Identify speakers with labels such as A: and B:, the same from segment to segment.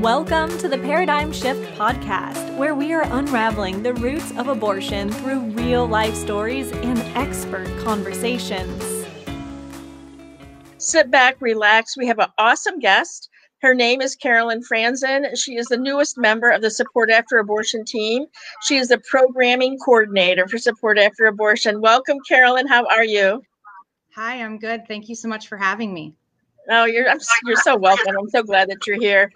A: Welcome to the Paradigm Shift podcast, where we are unraveling the roots of abortion through real life stories and expert conversations.
B: Sit back, relax. We have an awesome guest. Her name is Carolyn Franzen. She is the newest member of the Support After Abortion team. She is the programming coordinator for Support After Abortion. Welcome, Carolyn. How are you?
C: Hi, I'm good. Thank you so much for having me.
B: Oh, you're I'm, you're so welcome. I'm so glad that you're here.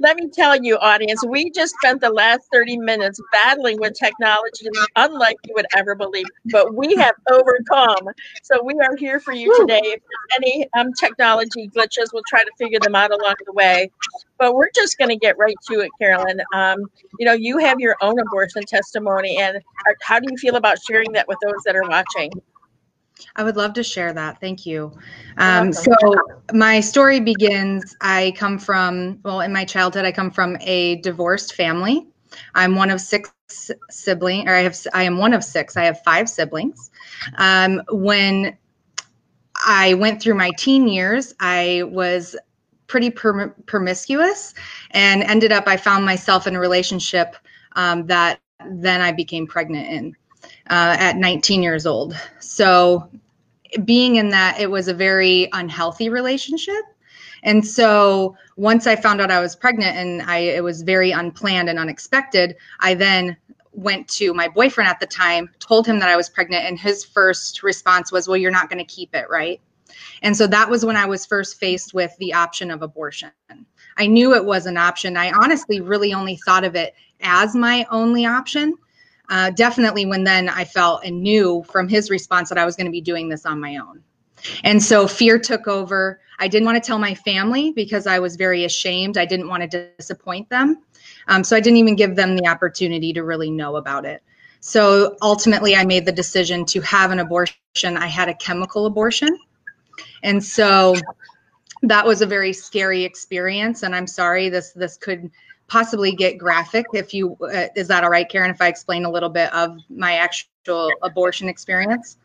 B: Let me tell you, audience, we just spent the last 30 minutes battling with technology unlike you would ever believe, but we have overcome. So we are here for you today. If there's any um, technology glitches, we'll try to figure them out along the way. But we're just going to get right to it, Carolyn. Um, you know, you have your own abortion testimony, and how do you feel about sharing that with those that are watching?
C: I would love to share that. Thank you. Um, so, my story begins. I come from, well, in my childhood, I come from a divorced family. I'm one of six siblings, or I have, I am one of six. I have five siblings. Um, when I went through my teen years, I was pretty per- promiscuous and ended up, I found myself in a relationship um, that then I became pregnant in uh, at 19 years old. So, being in that, it was a very unhealthy relationship. And so, once I found out I was pregnant and I it was very unplanned and unexpected, I then went to my boyfriend at the time, told him that I was pregnant, and his first response was, "Well, you're not going to keep it, right?" And so that was when I was first faced with the option of abortion. I knew it was an option. I honestly really only thought of it as my only option uh, definitely when then I felt and knew from his response that I was going to be doing this on my own. And so fear took over. I didn't want to tell my family because I was very ashamed. I didn't want to disappoint them. Um, so I didn't even give them the opportunity to really know about it. So ultimately, I made the decision to have an abortion. I had a chemical abortion. And so that was a very scary experience. And I'm sorry, this this could possibly get graphic if you uh, is that all right karen if i explain a little bit of my actual abortion experience?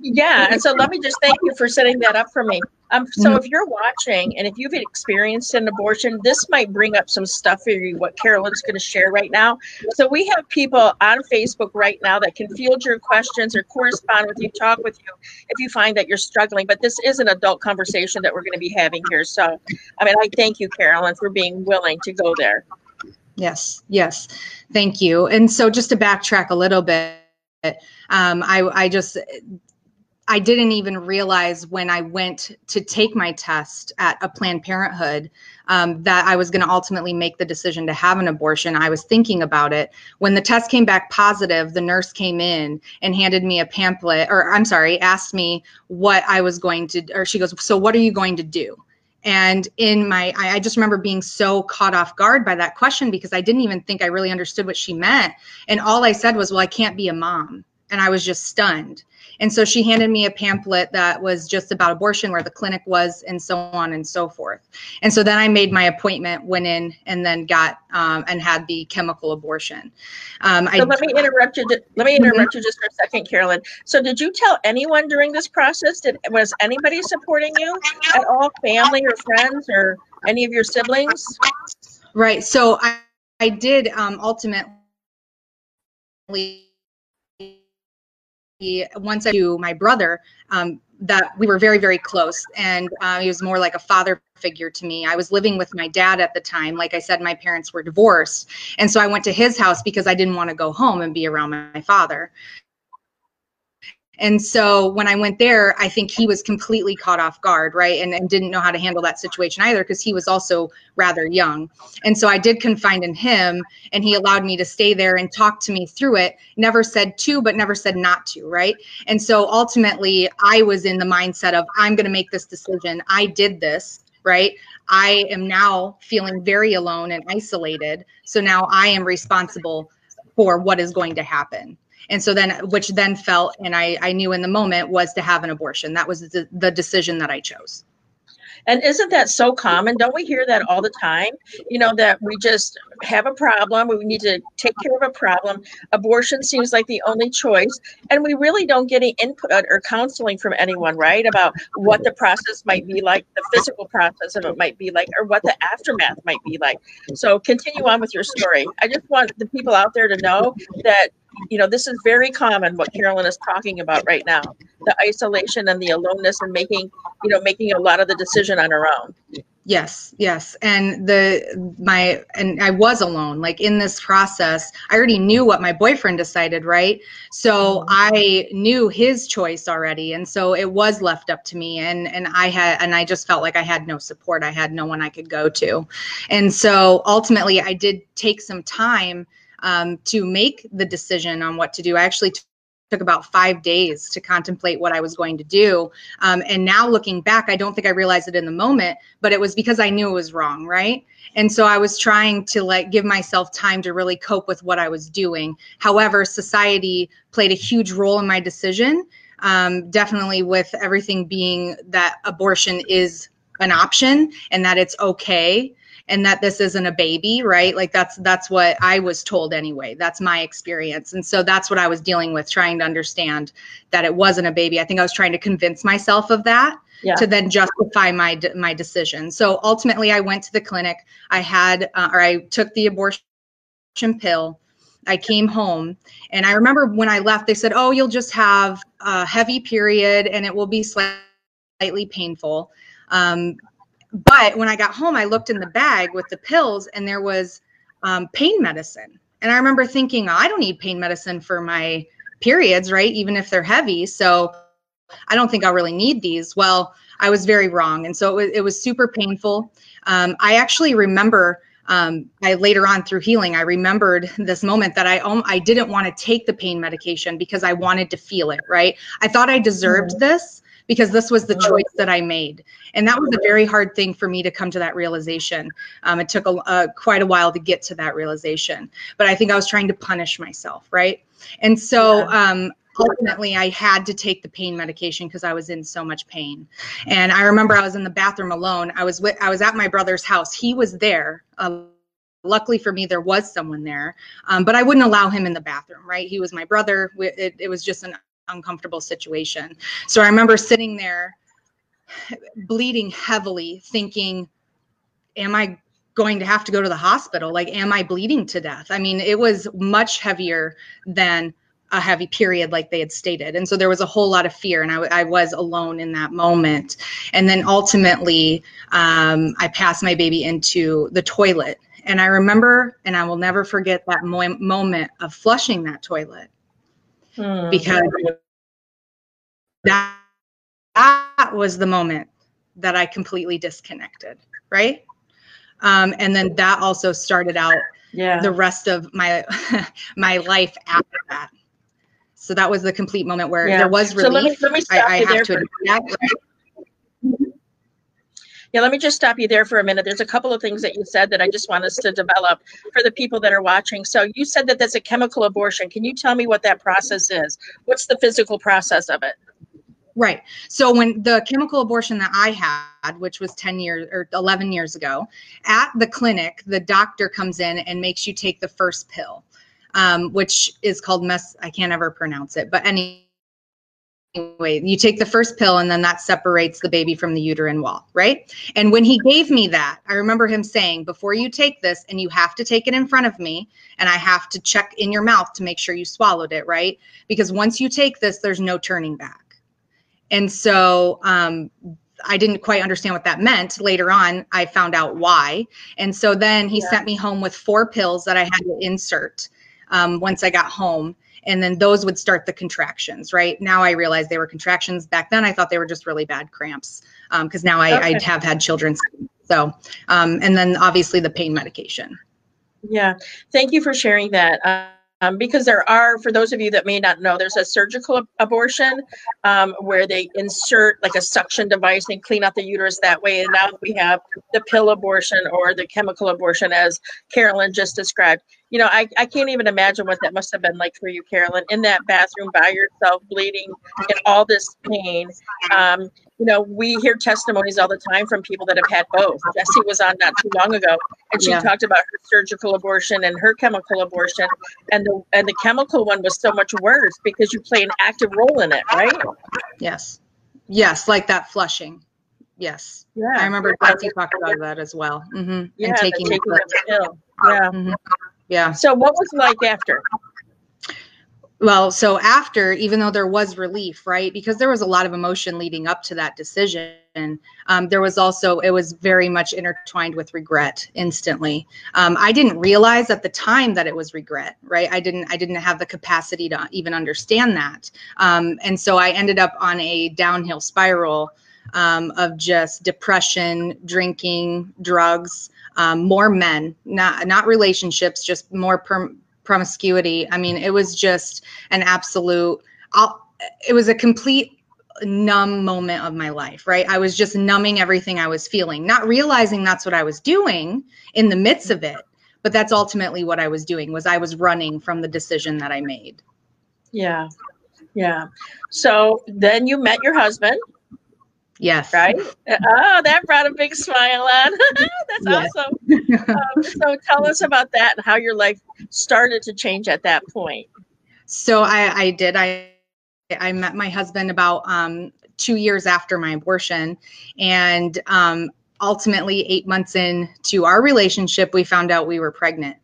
B: Yeah and so let me just thank you for setting that up for me. Um, so mm-hmm. if you're watching and if you've experienced an abortion this might bring up some stuff for you what carolyn's going to share right now. So we have people on facebook right now that can field your questions or correspond with you talk with you if you find that you're struggling but this is an adult conversation that we're going to be having here. So i mean i thank you carolyn for being willing to go there
C: Yes, yes. Thank you. And so just to backtrack a little bit, um, I, I just, I didn't even realize when I went to take my test at a Planned Parenthood um, that I was going to ultimately make the decision to have an abortion. I was thinking about it. When the test came back positive, the nurse came in and handed me a pamphlet, or I'm sorry, asked me what I was going to, or she goes, So what are you going to do? And in my, I, I just remember being so caught off guard by that question because I didn't even think I really understood what she meant. And all I said was, Well, I can't be a mom. And I was just stunned. And so she handed me a pamphlet that was just about abortion, where the clinic was, and so on and so forth. And so then I made my appointment, went in, and then got um, and had the chemical abortion.
B: Um, so I, let me interrupt you. Let me interrupt mm-hmm. you just for a second, Carolyn. So did you tell anyone during this process? Did was anybody supporting you at all, family or friends or any of your siblings?
C: Right. So I, I did um, ultimately once I knew my brother, um, that we were very, very close. And uh, he was more like a father figure to me. I was living with my dad at the time. Like I said, my parents were divorced. And so I went to his house because I didn't want to go home and be around my father. And so when I went there, I think he was completely caught off guard, right? And, and didn't know how to handle that situation either because he was also rather young. And so I did confide in him and he allowed me to stay there and talk to me through it. Never said to, but never said not to, right? And so ultimately, I was in the mindset of, I'm going to make this decision. I did this, right? I am now feeling very alone and isolated. So now I am responsible for what is going to happen and so then which then felt and i i knew in the moment was to have an abortion that was the, the decision that i chose
B: And isn't that so common? Don't we hear that all the time? You know, that we just have a problem, we need to take care of a problem. Abortion seems like the only choice. And we really don't get any input or counseling from anyone, right? About what the process might be like, the physical process of it might be like, or what the aftermath might be like. So continue on with your story. I just want the people out there to know that you know this is very common what carolyn is talking about right now the isolation and the aloneness and making you know making a lot of the decision on her own.
C: Yes yes and the my and i was alone like in this process i already knew what my boyfriend decided right? So i knew his choice already and so it was left up to me and and i had and i just felt like i had no support i had no one i could go to. And so ultimately i did take some time um, to make the decision on what to do. I actually t- took about five days to contemplate what I was going to do. Um, and now looking back, I don't think I realized it in the moment, but it was because I knew it was wrong, right? And so I was trying to like give myself time to really cope with what I was doing. However, society played a huge role in my decision. Um, definitely with everything being that abortion is an option and that it's okay and that this isn't a baby right? Like that's that's what i was told anyway. That's my experience. And so that's what i was dealing with trying to understand that it wasn't a baby. I think i was trying to convince myself of that yeah. to then justify my my decision. So ultimately i went to the clinic. I had uh, or i took the abortion pill. I came home and I remember when I left, they said, Oh, you'll just have a heavy period and it will be slightly painful. Um, but when I got home, I looked in the bag with the pills and there was um, pain medicine. And I remember thinking, oh, I don't need pain medicine for my periods, right? Even if they're heavy. So I don't think I'll really need these. Well, I was very wrong. And so it was, it was super painful. Um, I actually remember um, I later on through healing, I remembered this moment that I um, I didn't want to take the pain medication because I wanted to feel it. Right? I thought I deserved mm-hmm. this, because this was the choice that I made. And that was a very hard thing for me to come to that realization. Um, it took a, uh, quite a while to get to that realization, but I think I was trying to punish myself, right? And so um, ultimately I had to take the pain medication because I was in so much pain. And I remember I was in the bathroom alone. I was with, I was at my brother's house. He was there. Uh, luckily for me, there was someone there, um, but I wouldn't allow him in the bathroom. Right? He was my brother. It, it was just an uncomfortable situation. So I remember sitting there bleeding heavily, thinking, Am I going to have to go to the hospital? Like, am I bleeding to death? I mean, it was much heavier than a heavy period like they had stated and so there was a whole lot of fear and i, I was alone in that moment and then ultimately um, i passed my baby into the toilet and i remember and i will never forget that mo- moment of flushing that toilet hmm. because that, that was the moment that I completely disconnected, right? Um, and then that also started out yeah. the rest of my my life after that. So that was the complete moment where yeah. there was relief. So let me, let me stop I, you I there for,
B: yeah, let me just stop you there for a minute. There's a couple of things that you said that I just want us to develop for the people that are watching. So you said that that's a chemical abortion. Can you tell me what that process is? What's the physical process of it?
C: Right. So when the chemical abortion that I had, which was 10 years or 11 years ago, at the clinic, the doctor comes in and makes you take the first pill, um, which is called mess. I can't ever pronounce it, but anyway, you take the first pill and then that separates the baby from the uterine wall, right? And when he gave me that, I remember him saying, before you take this, and you have to take it in front of me, and I have to check in your mouth to make sure you swallowed it, right? Because once you take this, there's no turning back. And so um, I didn't quite understand what that meant. Later on, I found out why. And so then he yeah. sent me home with four pills that I had to insert um, once I got home. And then those would start the contractions, right? Now I realize they were contractions. Back then, I thought they were just really bad cramps because um, now I, okay. I, have had children. So, um, and then obviously the pain medication.
B: Yeah. Thank you for sharing that. Um, because there are, for those of you that may not know, there's a surgical abortion um, where they insert like a suction device and clean out the uterus that way. And now we have the pill abortion or the chemical abortion, as Carolyn just described. You know, I, I can't even imagine what that must have been like for you, Carolyn, in that bathroom by yourself, bleeding and all this pain. Um, you know, we hear testimonies all the time from people that have had both. Jessie was on not too long ago, and she yeah. talked about her surgical abortion and her chemical abortion, and the and the chemical one was so much worse because you play an active role in it, right?
C: Yes, yes, like that flushing. Yes. Yeah. I remember Betsy talked about that as well. Mm-hmm.
B: Yeah, and taking, taking the pill. Yeah.
C: Mm-hmm. Yeah.
B: So what was like after?
C: Well, so after, even though there was relief, right, because there was a lot of emotion leading up to that decision, um, there was also, it was very much intertwined with regret instantly. Um, I didn't realize at the time that it was regret, right? I didn't, I didn't have the capacity to even understand that. Um, and so I ended up on a downhill spiral um, of just depression, drinking, drugs, um, more men, not not relationships, just more per- promiscuity. I mean, it was just an absolute. I'll, it was a complete numb moment of my life, right? I was just numbing everything I was feeling, not realizing that's what I was doing in the midst of it. But that's ultimately what I was doing was I was running from the decision that I made.
B: Yeah. Yeah. So then you met your husband.
C: Yes.
B: Right? Oh, that brought a big smile on. That's yes. awesome. Um, so tell us about that and how your life started to change at that point.
C: So I, I did. I I met my husband about um, two years after my abortion, and um, ultimately, eight months into our relationship, we found out we were pregnant.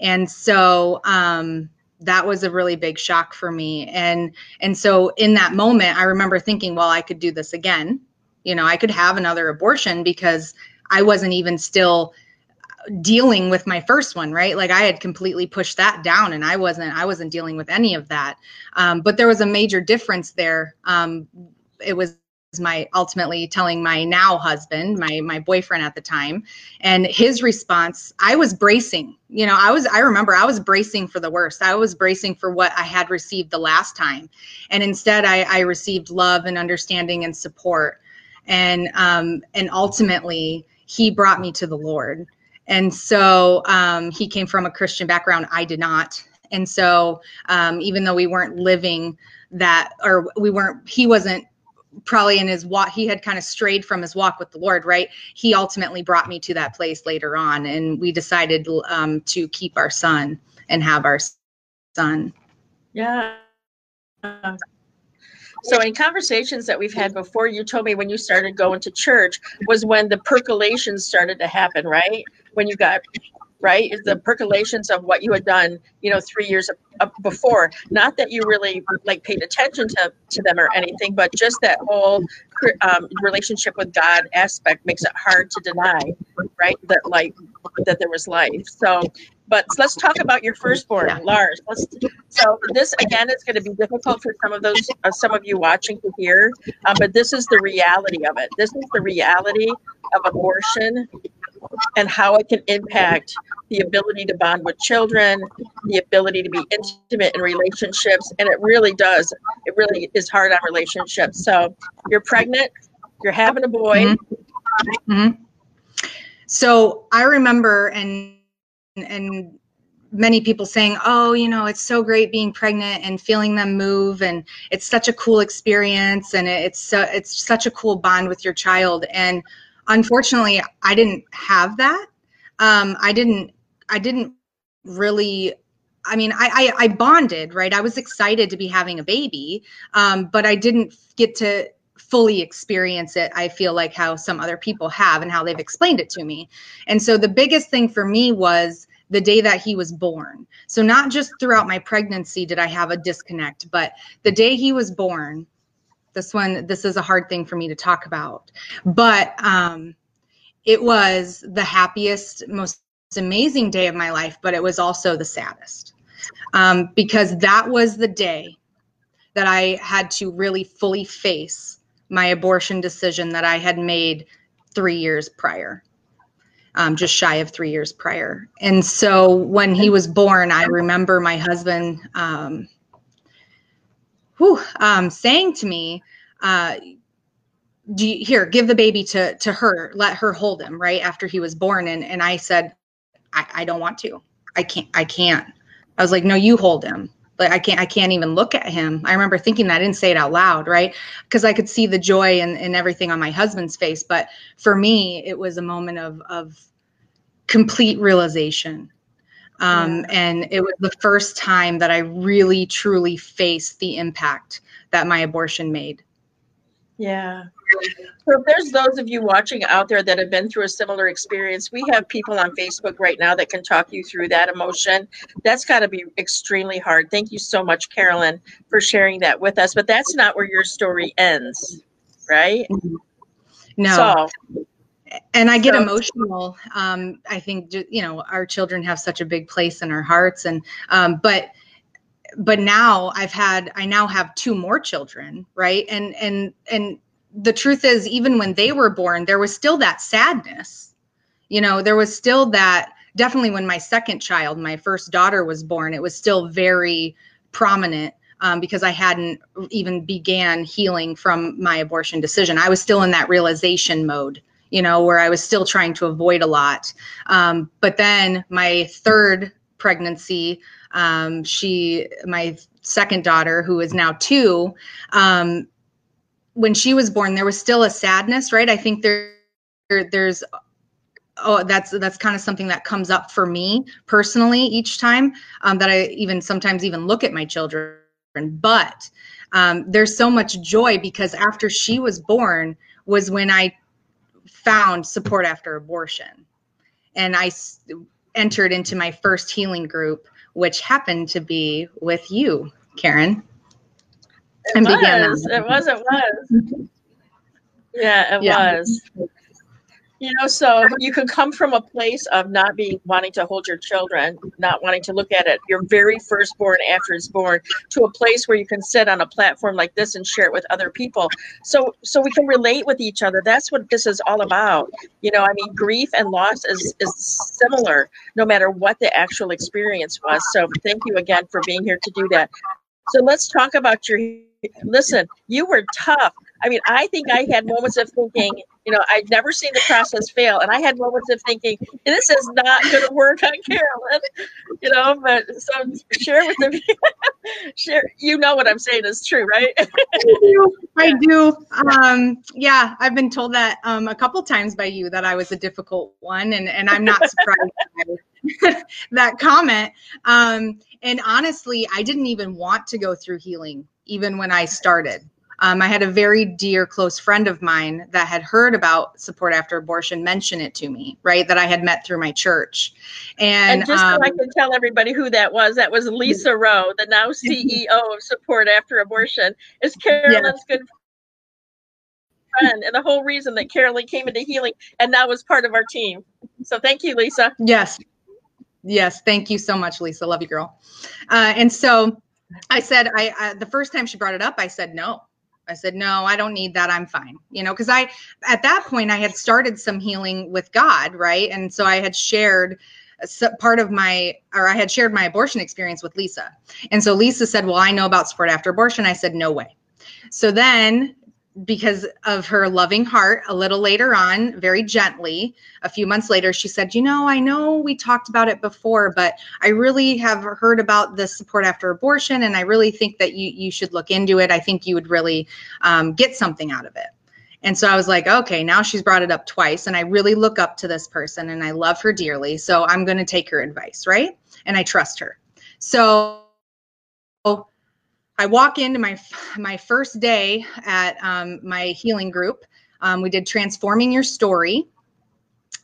C: And so um, that was a really big shock for me. And and so in that moment i remember thinking well i could do this again. You know i could have another abortion because i wasn't even still dealing with my first one right? Like i had completely pushed that down and i wasn't i wasn't dealing with any of that. Um, but there was a major difference there. Um, it was my ultimately telling my now husband my my boyfriend at the time and his response i was bracing. You know i was i remember i was bracing for the worst. I was bracing for what i had received the last time. And instead i i received love and understanding and support. And um and ultimately he brought me to the lord. And so um he came from a christian background. I did not. And so um even though we weren't living that or we weren't he wasn't probably in his walk he had kind of strayed from his walk with the lord right? He ultimately brought me to that place later on and we decided um, to keep our son and have our son.
B: Yeah. So in conversations that we've had before you told me when you started going to church was when the percolations started to happen right? When you got right? Is the percolations of what you had done, you know, three years before. Not that you really like paid attention to, to them or anything, but just that whole um, relationship with God aspect makes it hard to deny, right? That like that there was life. So, but let's talk about your firstborn. Lars. Let's, so this again is going to be difficult for some of those, uh, some of you watching to hear, um, but this is the reality of it. This is the reality of abortion and how it can impact the ability to bond with children, the ability to be intimate in relationships. And it really does. It really is hard on relationships. So you're pregnant, you're having a boy.
C: Mm-hmm. Mm-hmm. So I remember and and many people saying, "Oh, you know, it's so great being pregnant and feeling them move, and it's such a cool experience, and it's so, it's such a cool bond with your child." And unfortunately, I didn't have that. Um, I didn't. I didn't really. I mean, I, I, I bonded, right? I was excited to be having a baby, um, but I didn't get to fully experience it. I feel like how some other people have and how they've explained it to me. And so the biggest thing for me was the day that he was born. So not just throughout my pregnancy did I have a disconnect, but the day he was born, this one, this is a hard thing for me to talk about, but um, it was the happiest, most amazing day of my life, but it was also the saddest um, because that was the day that I had to really fully face my abortion decision that I had made three years prior, um, just shy of three years prior. And so when he was born, I remember my husband um, whew, um, saying to me, uh, do you, here, give the baby to, to her, let her hold him right after he was born. And, and I said, I, I don't want to. I can't, I can't. I was like, no, you hold him. Like I can't, I can't even look at him. I remember thinking that I didn't say it out loud, right? Because I could see the joy and, and everything on my husband's face. But for me, it was a moment of of complete realization. Um. And it was the first time that I really truly faced the impact that my abortion made.
B: Yeah. So if there's those of you watching out there that have been through a similar experience, we have people on Facebook right now that can talk you through that emotion. That's got to be extremely hard. Thank you so much, Carolyn, for sharing that with us. But that's not where your story ends, right?
C: No. So, and I get so, emotional. Um, I think you know our children have such a big place in our hearts, and um, but but now I've had I now have two more children, right? And and and the truth is even when they were born there was still that sadness. You know, there was still that definitely when my second child, my first daughter was born, it was still very prominent um, because I hadn't even began healing from my abortion decision. I was still in that realization mode, you know, where I was still trying to avoid a lot. Um, but then my third pregnancy, um, she, my second daughter, who is now two, um, when she was born, there was still a sadness, right? I think there, there there's oh that's that's kind of something that comes up for me personally each time um, that i even sometimes even look at my children but um, there's so much joy because after she was born was when i found support after abortion and i s- entered into my first healing group which happened to be with you karen
B: it and was. began that. It was. It was. Yeah, it yeah. was. You know, so you can come from a place of not being wanting to hold your children, not wanting to look at it, your very firstborn after it's born, to a place where you can sit on a platform like this and share it with other people. So so we can relate with each other. That's what this is all about. You know, I mean grief and loss is is similar no matter what the actual experience was. So thank you again for being here to do that. So let's talk about your listen, you were tough. I mean, I think I had moments of thinking, you know, I'd never seen the process fail. And I had moments of thinking, this is not going to work on Carolyn, you know, but so share with them. share, you know what I'm saying is true, right? I
C: do. I do. Um, yeah, I've been told that um, a couple times by you that I was a difficult one. And, and I'm not surprised by that comment. Um, and honestly, I didn't even want to go through healing even when I started. Um, I had a very dear, close friend of mine that had heard about support after abortion mention it to me, right? That I had met through my church. And,
B: and just um, so I can tell everybody who that was, that was Lisa Rowe, the now CEO of Support After Abortion, is Carolyn's good friend and the whole reason that Carolyn came into healing and now was part of our team. So thank you, Lisa.
C: Yes. Yes. Thank you so much, Lisa. Love you, girl. Uh, and so I said, I, I the first time she brought it up, I said no. I said, no, I don't need that. I'm fine. You know, because I, at that point, I had started some healing with God, right? And so I had shared uh, part of my, or I had shared my abortion experience with Lisa. And so Lisa said, well, I know about support after abortion. I said, no way. So then because of her loving heart a little later on very gently. A few months later she said you know i know we talked about it before but i really have heard about the support after abortion and i really think that you you should look into it. I think you would really um, get something out of it. And so i was like okay now she's brought it up twice and i really look up to this person and i love her dearly so i'm going to take her advice right? And i trust her. So I walk into my my first day at um, my healing group. Um, we did transforming your story,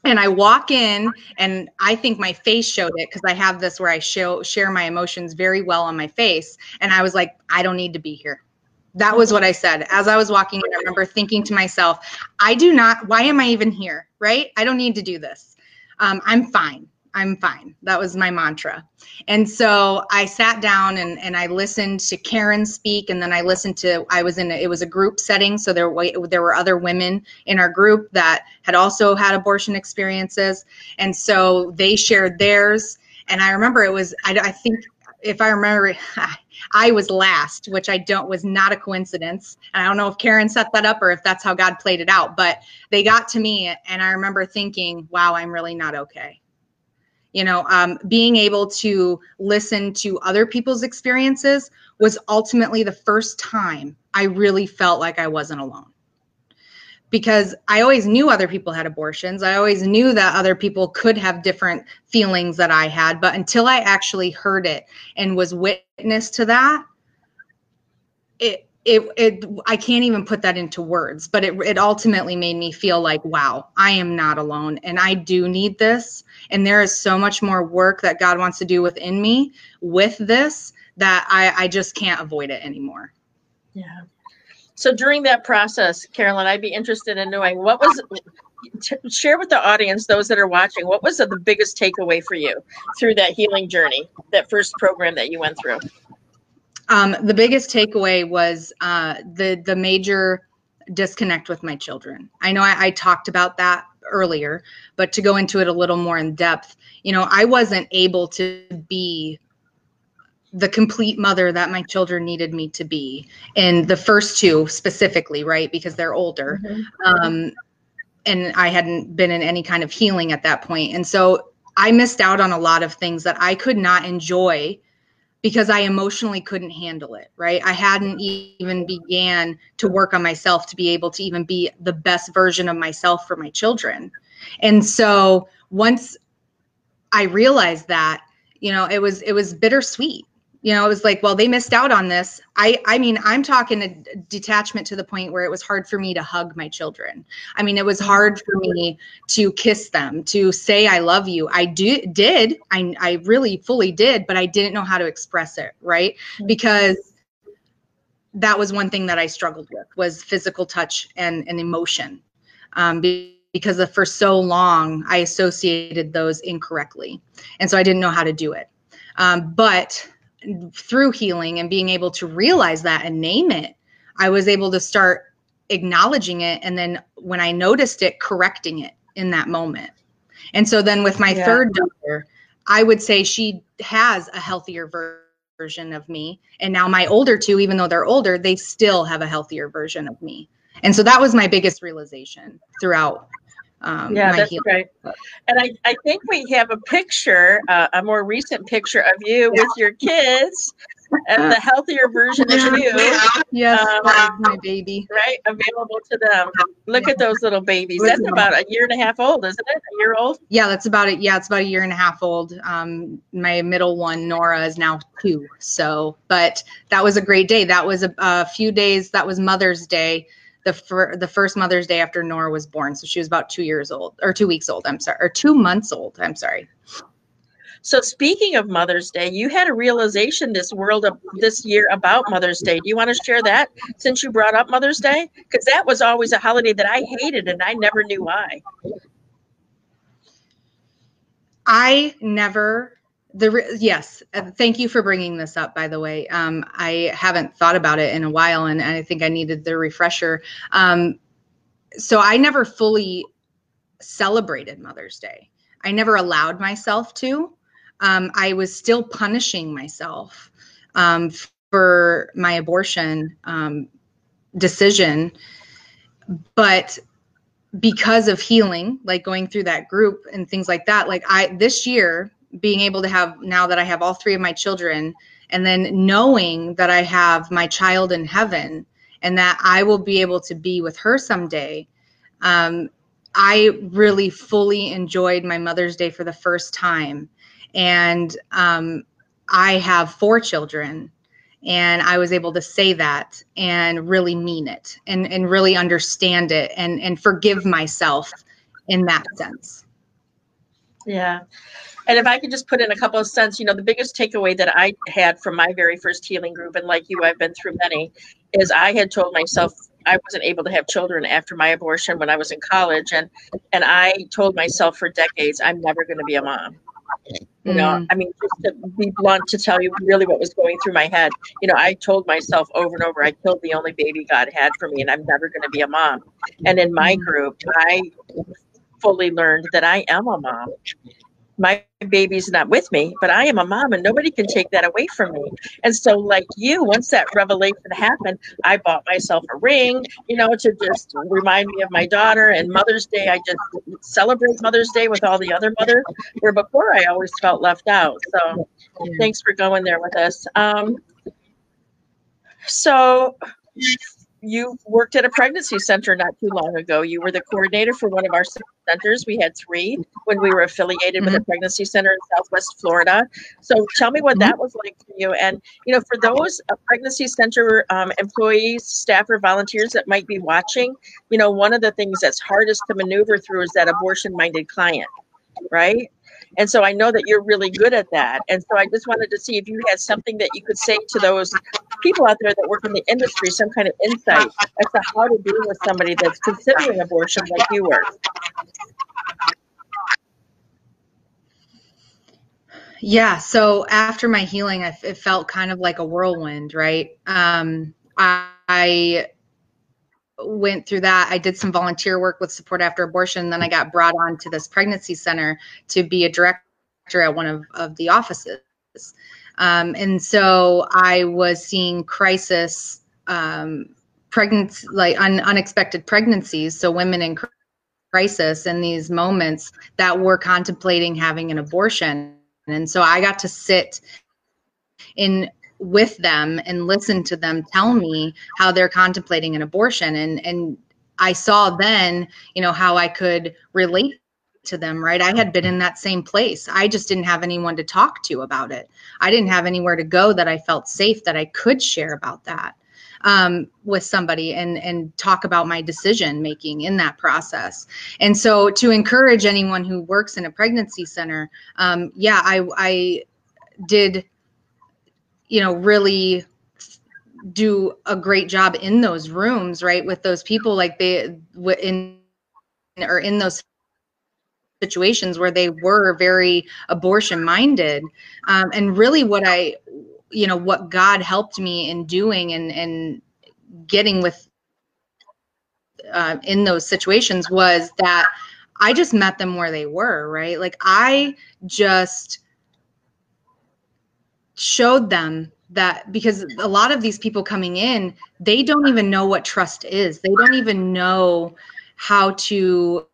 C: and I walk in, and I think my face showed it because I have this where I show share my emotions very well on my face, and I was like, I don't need to be here. That was what I said as I was walking in. I remember thinking to myself, I do not. Why am I even here? Right? I don't need to do this. Um, I'm fine. I'm fine. That was my mantra. And so I sat down and, and I listened to Karen speak. And then I listened to, I was in, a, it was a group setting. So there there were other women in our group that had also had abortion experiences. And so they shared theirs. And I remember it was, I, I think if I remember, I was last, which I don't was not a coincidence. And I don't know if Karen set that up or if that's how God played it out, but they got to me and I remember thinking, wow, I'm really not okay you know um, being able to listen to other people's experiences was ultimately the first time i really felt like i wasn't alone. Because i always knew other people had abortions. I always knew that other people could have different feelings that i had. But until i actually heard it and was witness to that it it, it i can't even put that into words but it, it ultimately made me feel like wow i am not alone and i do need this and there is so much more work that god wants to do within me with this that i i just can't avoid it anymore.
B: Yeah. So during that process carolyn i'd be interested in knowing what was share with the audience those that are watching what was the biggest takeaway for you through that healing journey that first program that you went through
C: um, the biggest takeaway was uh, the the major disconnect with my children. I know I, I talked about that earlier, but to go into it a little more in depth, you know, I wasn't able to be the complete mother that my children needed me to be in the first two specifically, right? Because they're older. Mm-hmm. Um, and I hadn't been in any kind of healing at that point. And so I missed out on a lot of things that I could not enjoy because I emotionally couldn't handle it, right? I hadn't even began to work on myself to be able to even be the best version of myself for my children. And so once I realized that, you know, it was it was bittersweet you know it was like well they missed out on this. I i mean i'm talking a detachment to the point where it was hard for me to hug my children. I mean it was hard for me to kiss them to say i love you. I do did i i really fully did but i didn't know how to express it right? Mm-hmm. because that was one thing that i struggled with was physical touch and and emotion um, because for so long i associated those incorrectly and so i didn't know how to do it. Um, but through healing and being able to realize that and name it, I was able to start acknowledging it. And then when I noticed it, correcting it in that moment. And so then with my yeah. third daughter, I would say she has a healthier version of me. And now my older two, even though they're older, they still have a healthier version of me. And so that was my biggest realization throughout
B: um, yeah, that's right. And I, I think we have a picture, uh, a more recent picture of you with your kids and the healthier version of you.
C: Yes, um, my baby.
B: Right, available to them. Look at those little babies. That's about a year and a half old, isn't it? A year old?
C: Yeah, that's about it. Yeah, it's about a year and a half old. Um, my middle one, Nora, is now two. So, but that was a great day. That was a, a few days. That was Mother's Day the fir- the first Mother's Day after Nora was born. So she was about two years old or two weeks old. I'm sorry, or two months old. I'm sorry.
B: So speaking of Mother's Day, you had a realization this world of this year about Mother's Day. Do you want to share that since you brought up Mother's Day? Because that was always a holiday that I hated and I never knew why.
C: I never the yes thank you for bringing this up by the way. Um, i haven't thought about it in a while and i think i needed the refresher. Um, so i never fully celebrated mother's day. I never allowed myself to. Um, i was still punishing myself um, for my abortion um, decision. But because of healing like going through that group and things like that like i this year being able to have now that I have all three of my children, and then knowing that I have my child in heaven and that I will be able to be with her someday. Um, I really fully enjoyed my Mother's Day for the first time. And um, I have four children. And I was able to say that and really mean it and, and really understand it and, and forgive myself in that sense.
B: Yeah. And if I could just put in a couple of cents, you know, the biggest takeaway that I had from my very first healing group, and like you, I've been through many, is I had told myself I wasn't able to have children after my abortion when I was in college, and and I told myself for decades I'm never going to be a mom. You know, mm. I mean, just to be blunt, to tell you really what was going through my head, you know, I told myself over and over, I killed the only baby God had for me, and I'm never going to be a mom. And in my mm. group, I fully learned that I am a mom my baby's not with me, but I am a mom and nobody can take that away from me. And so, like you, once that revelation happened, I bought myself a ring, you know, to just remind me of my daughter. And Mother's Day, I just celebrate Mother's Day with all the other mothers, where before I always felt left out. So, thanks for going there with us. Um, so, you worked at a pregnancy center not too long ago. You were the coordinator for one of our centers. We had three when we were affiliated mm-hmm. with a mm-hmm. pregnancy center in Southwest Florida. So tell me what mm-hmm. that was like for you. And, you know, for those pregnancy center um, employees, staff, or volunteers that might be watching, you know, one of the things that's hardest to maneuver through is that abortion minded client, right? And so I know that you're really good at that. And so I just wanted to see if you had something that you could say to those people out there that work in the industry, some kind of insight as to how to deal with somebody that's considering abortion like you were.
C: Yeah. So after my healing, it felt kind of like a whirlwind, right? Um, I, I went through that. I did some volunteer work with Support After Abortion. Then I got brought on to this pregnancy center to be a director at one of, of the offices. Um, and so I was seeing crisis um, pregnancy, like un, unexpected pregnancies. So women in crisis in these moments that were contemplating having an abortion. And so I got to sit in with them and listen to them tell me how they're contemplating an abortion and and I saw then, you know, how I could relate to them, right? I had been in that same place. I just didn't have anyone to talk to about it. I didn't have anywhere to go that I felt safe that I could share about that um, with somebody and and talk about my decision making in that process. And so, to encourage anyone who works in a pregnancy center, um, yeah, I I did you know, really do a great job in those rooms, right? With those people, like they in or in those situations where they were very abortion minded. Um, and really, what I, you know, what God helped me in doing and and getting with uh, in those situations was that I just met them where they were, right? Like I just showed them that because a lot of these people coming in they don't even know what trust is. They don't even know how to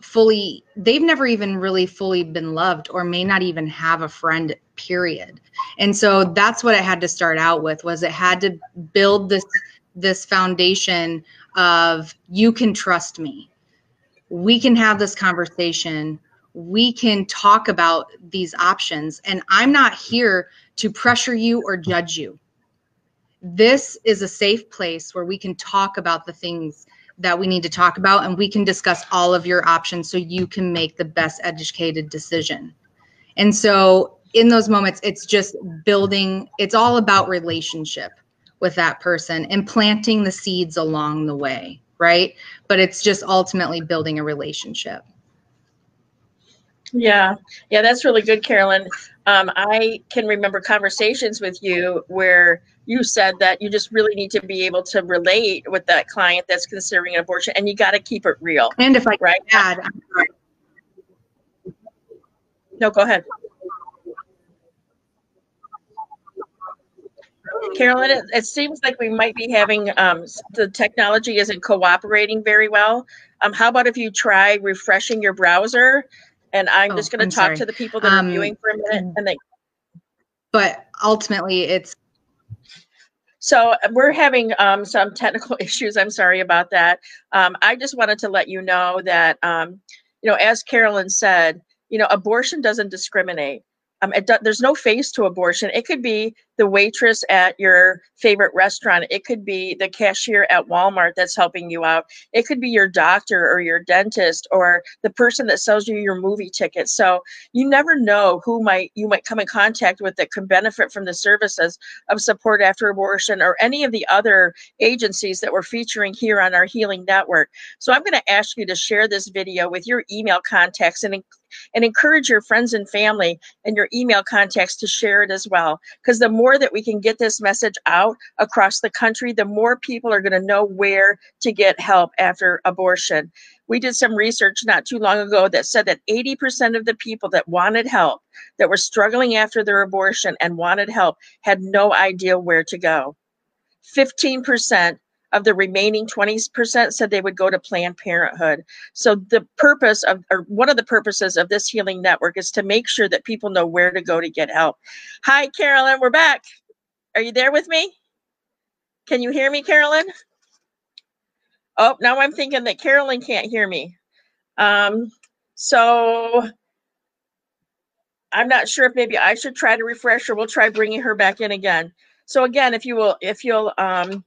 C: fully they've never even really fully been loved or may not even have a friend period. And so that's what i had to start out with was it had to build this this foundation of you can trust me. We can have this conversation we can talk about these options. And I'm not here to pressure you or judge you. This is a safe place where we can talk about the things that we need to talk about and we can discuss all of your options so you can make the best educated decision. And so in those moments, it's just building, it's all about relationship with that person and planting the seeds along the way, right? But it's just ultimately building a relationship.
B: Yeah, yeah, that's really good, Carolyn. Um, I can remember conversations with you where you said that you just really need to be able to relate with that client that's considering an abortion, and you got to keep it real.
C: And if I right? add,
B: no, go ahead. Carolyn, it, it, seems like we might be having um, the technology isn't cooperating very well. Um, how about if you try refreshing your browser and I'm oh, just going to talk sorry. to the people that um, are viewing for a minute, and then.
C: But ultimately, it's.
B: So we're having um, some technical issues. I'm sorry about that. Um, I just wanted to let you know that, um, you know, as Carolyn said, you know, abortion doesn't discriminate. Um, it do, there's no face to abortion. It could be the waitress at your favorite restaurant. It could be the cashier at Walmart that's helping you out. It could be your doctor or your dentist or the person that sells you your movie ticket. So you never know who might you might come in contact with that could benefit from the services of support after abortion or any of the other agencies that we're featuring here on our healing network. So I'm going to ask you to share this video with your email contacts and and encourage your friends and family and your email contacts to share it as well because the more more that we can get this message out across the country, the more people are going to know where to get help after abortion. we did some research not too long ago that said that 80% of the people that wanted help, that were struggling after their abortion and wanted help, had no idea where to go. 15% of the remaining 20% said they would go to Planned Parenthood. So the purpose of, or one of the purposes of this healing network is to make sure that people know where to go to get help. Hi, Carolyn, we're back. Are you there with me? Can you hear me, Carolyn? Oh, now I'm thinking that Carolyn can't hear me. Um, so I'm not sure if maybe I should try to refresh or we'll try bringing her back in again. So again, if you will, if you'll um,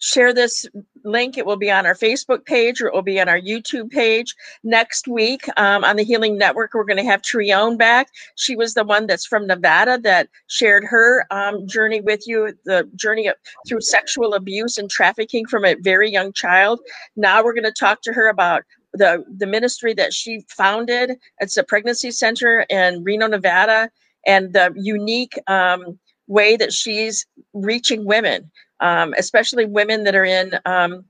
B: share this link. It will be on our Facebook page or it will be on our YouTube page. Next week um, on the Healing Network, we're going to have Trione back. She was the one that's from Nevada that shared her um, journey with you, the journey of, through sexual abuse and trafficking from a very young child. Now we're going to talk to her about the, the ministry that she founded. It's a pregnancy center in Reno, Nevada, and the unique um, way that she's reaching women um, especially women that are in um,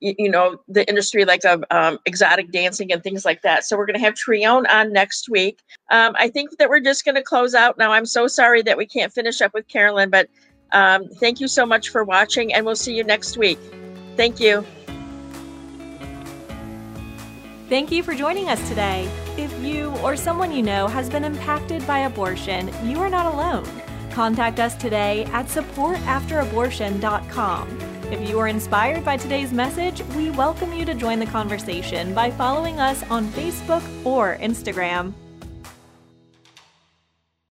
B: you, you, know the industry like of um, exotic dancing and things like that. So we're going to have trione on next week. Um, i think that we're just going to close out. Now i'm so sorry that we can't finish up with carolyn but um, thank you so much for watching and we'll see you next week. Thank you.
A: Thank you for joining us today. If you or someone you know has been impacted by abortion, you are not alone. Contact us today at supportafterabortion.com. If you are inspired by today's message, we welcome you to join the conversation by following us on Facebook or Instagram.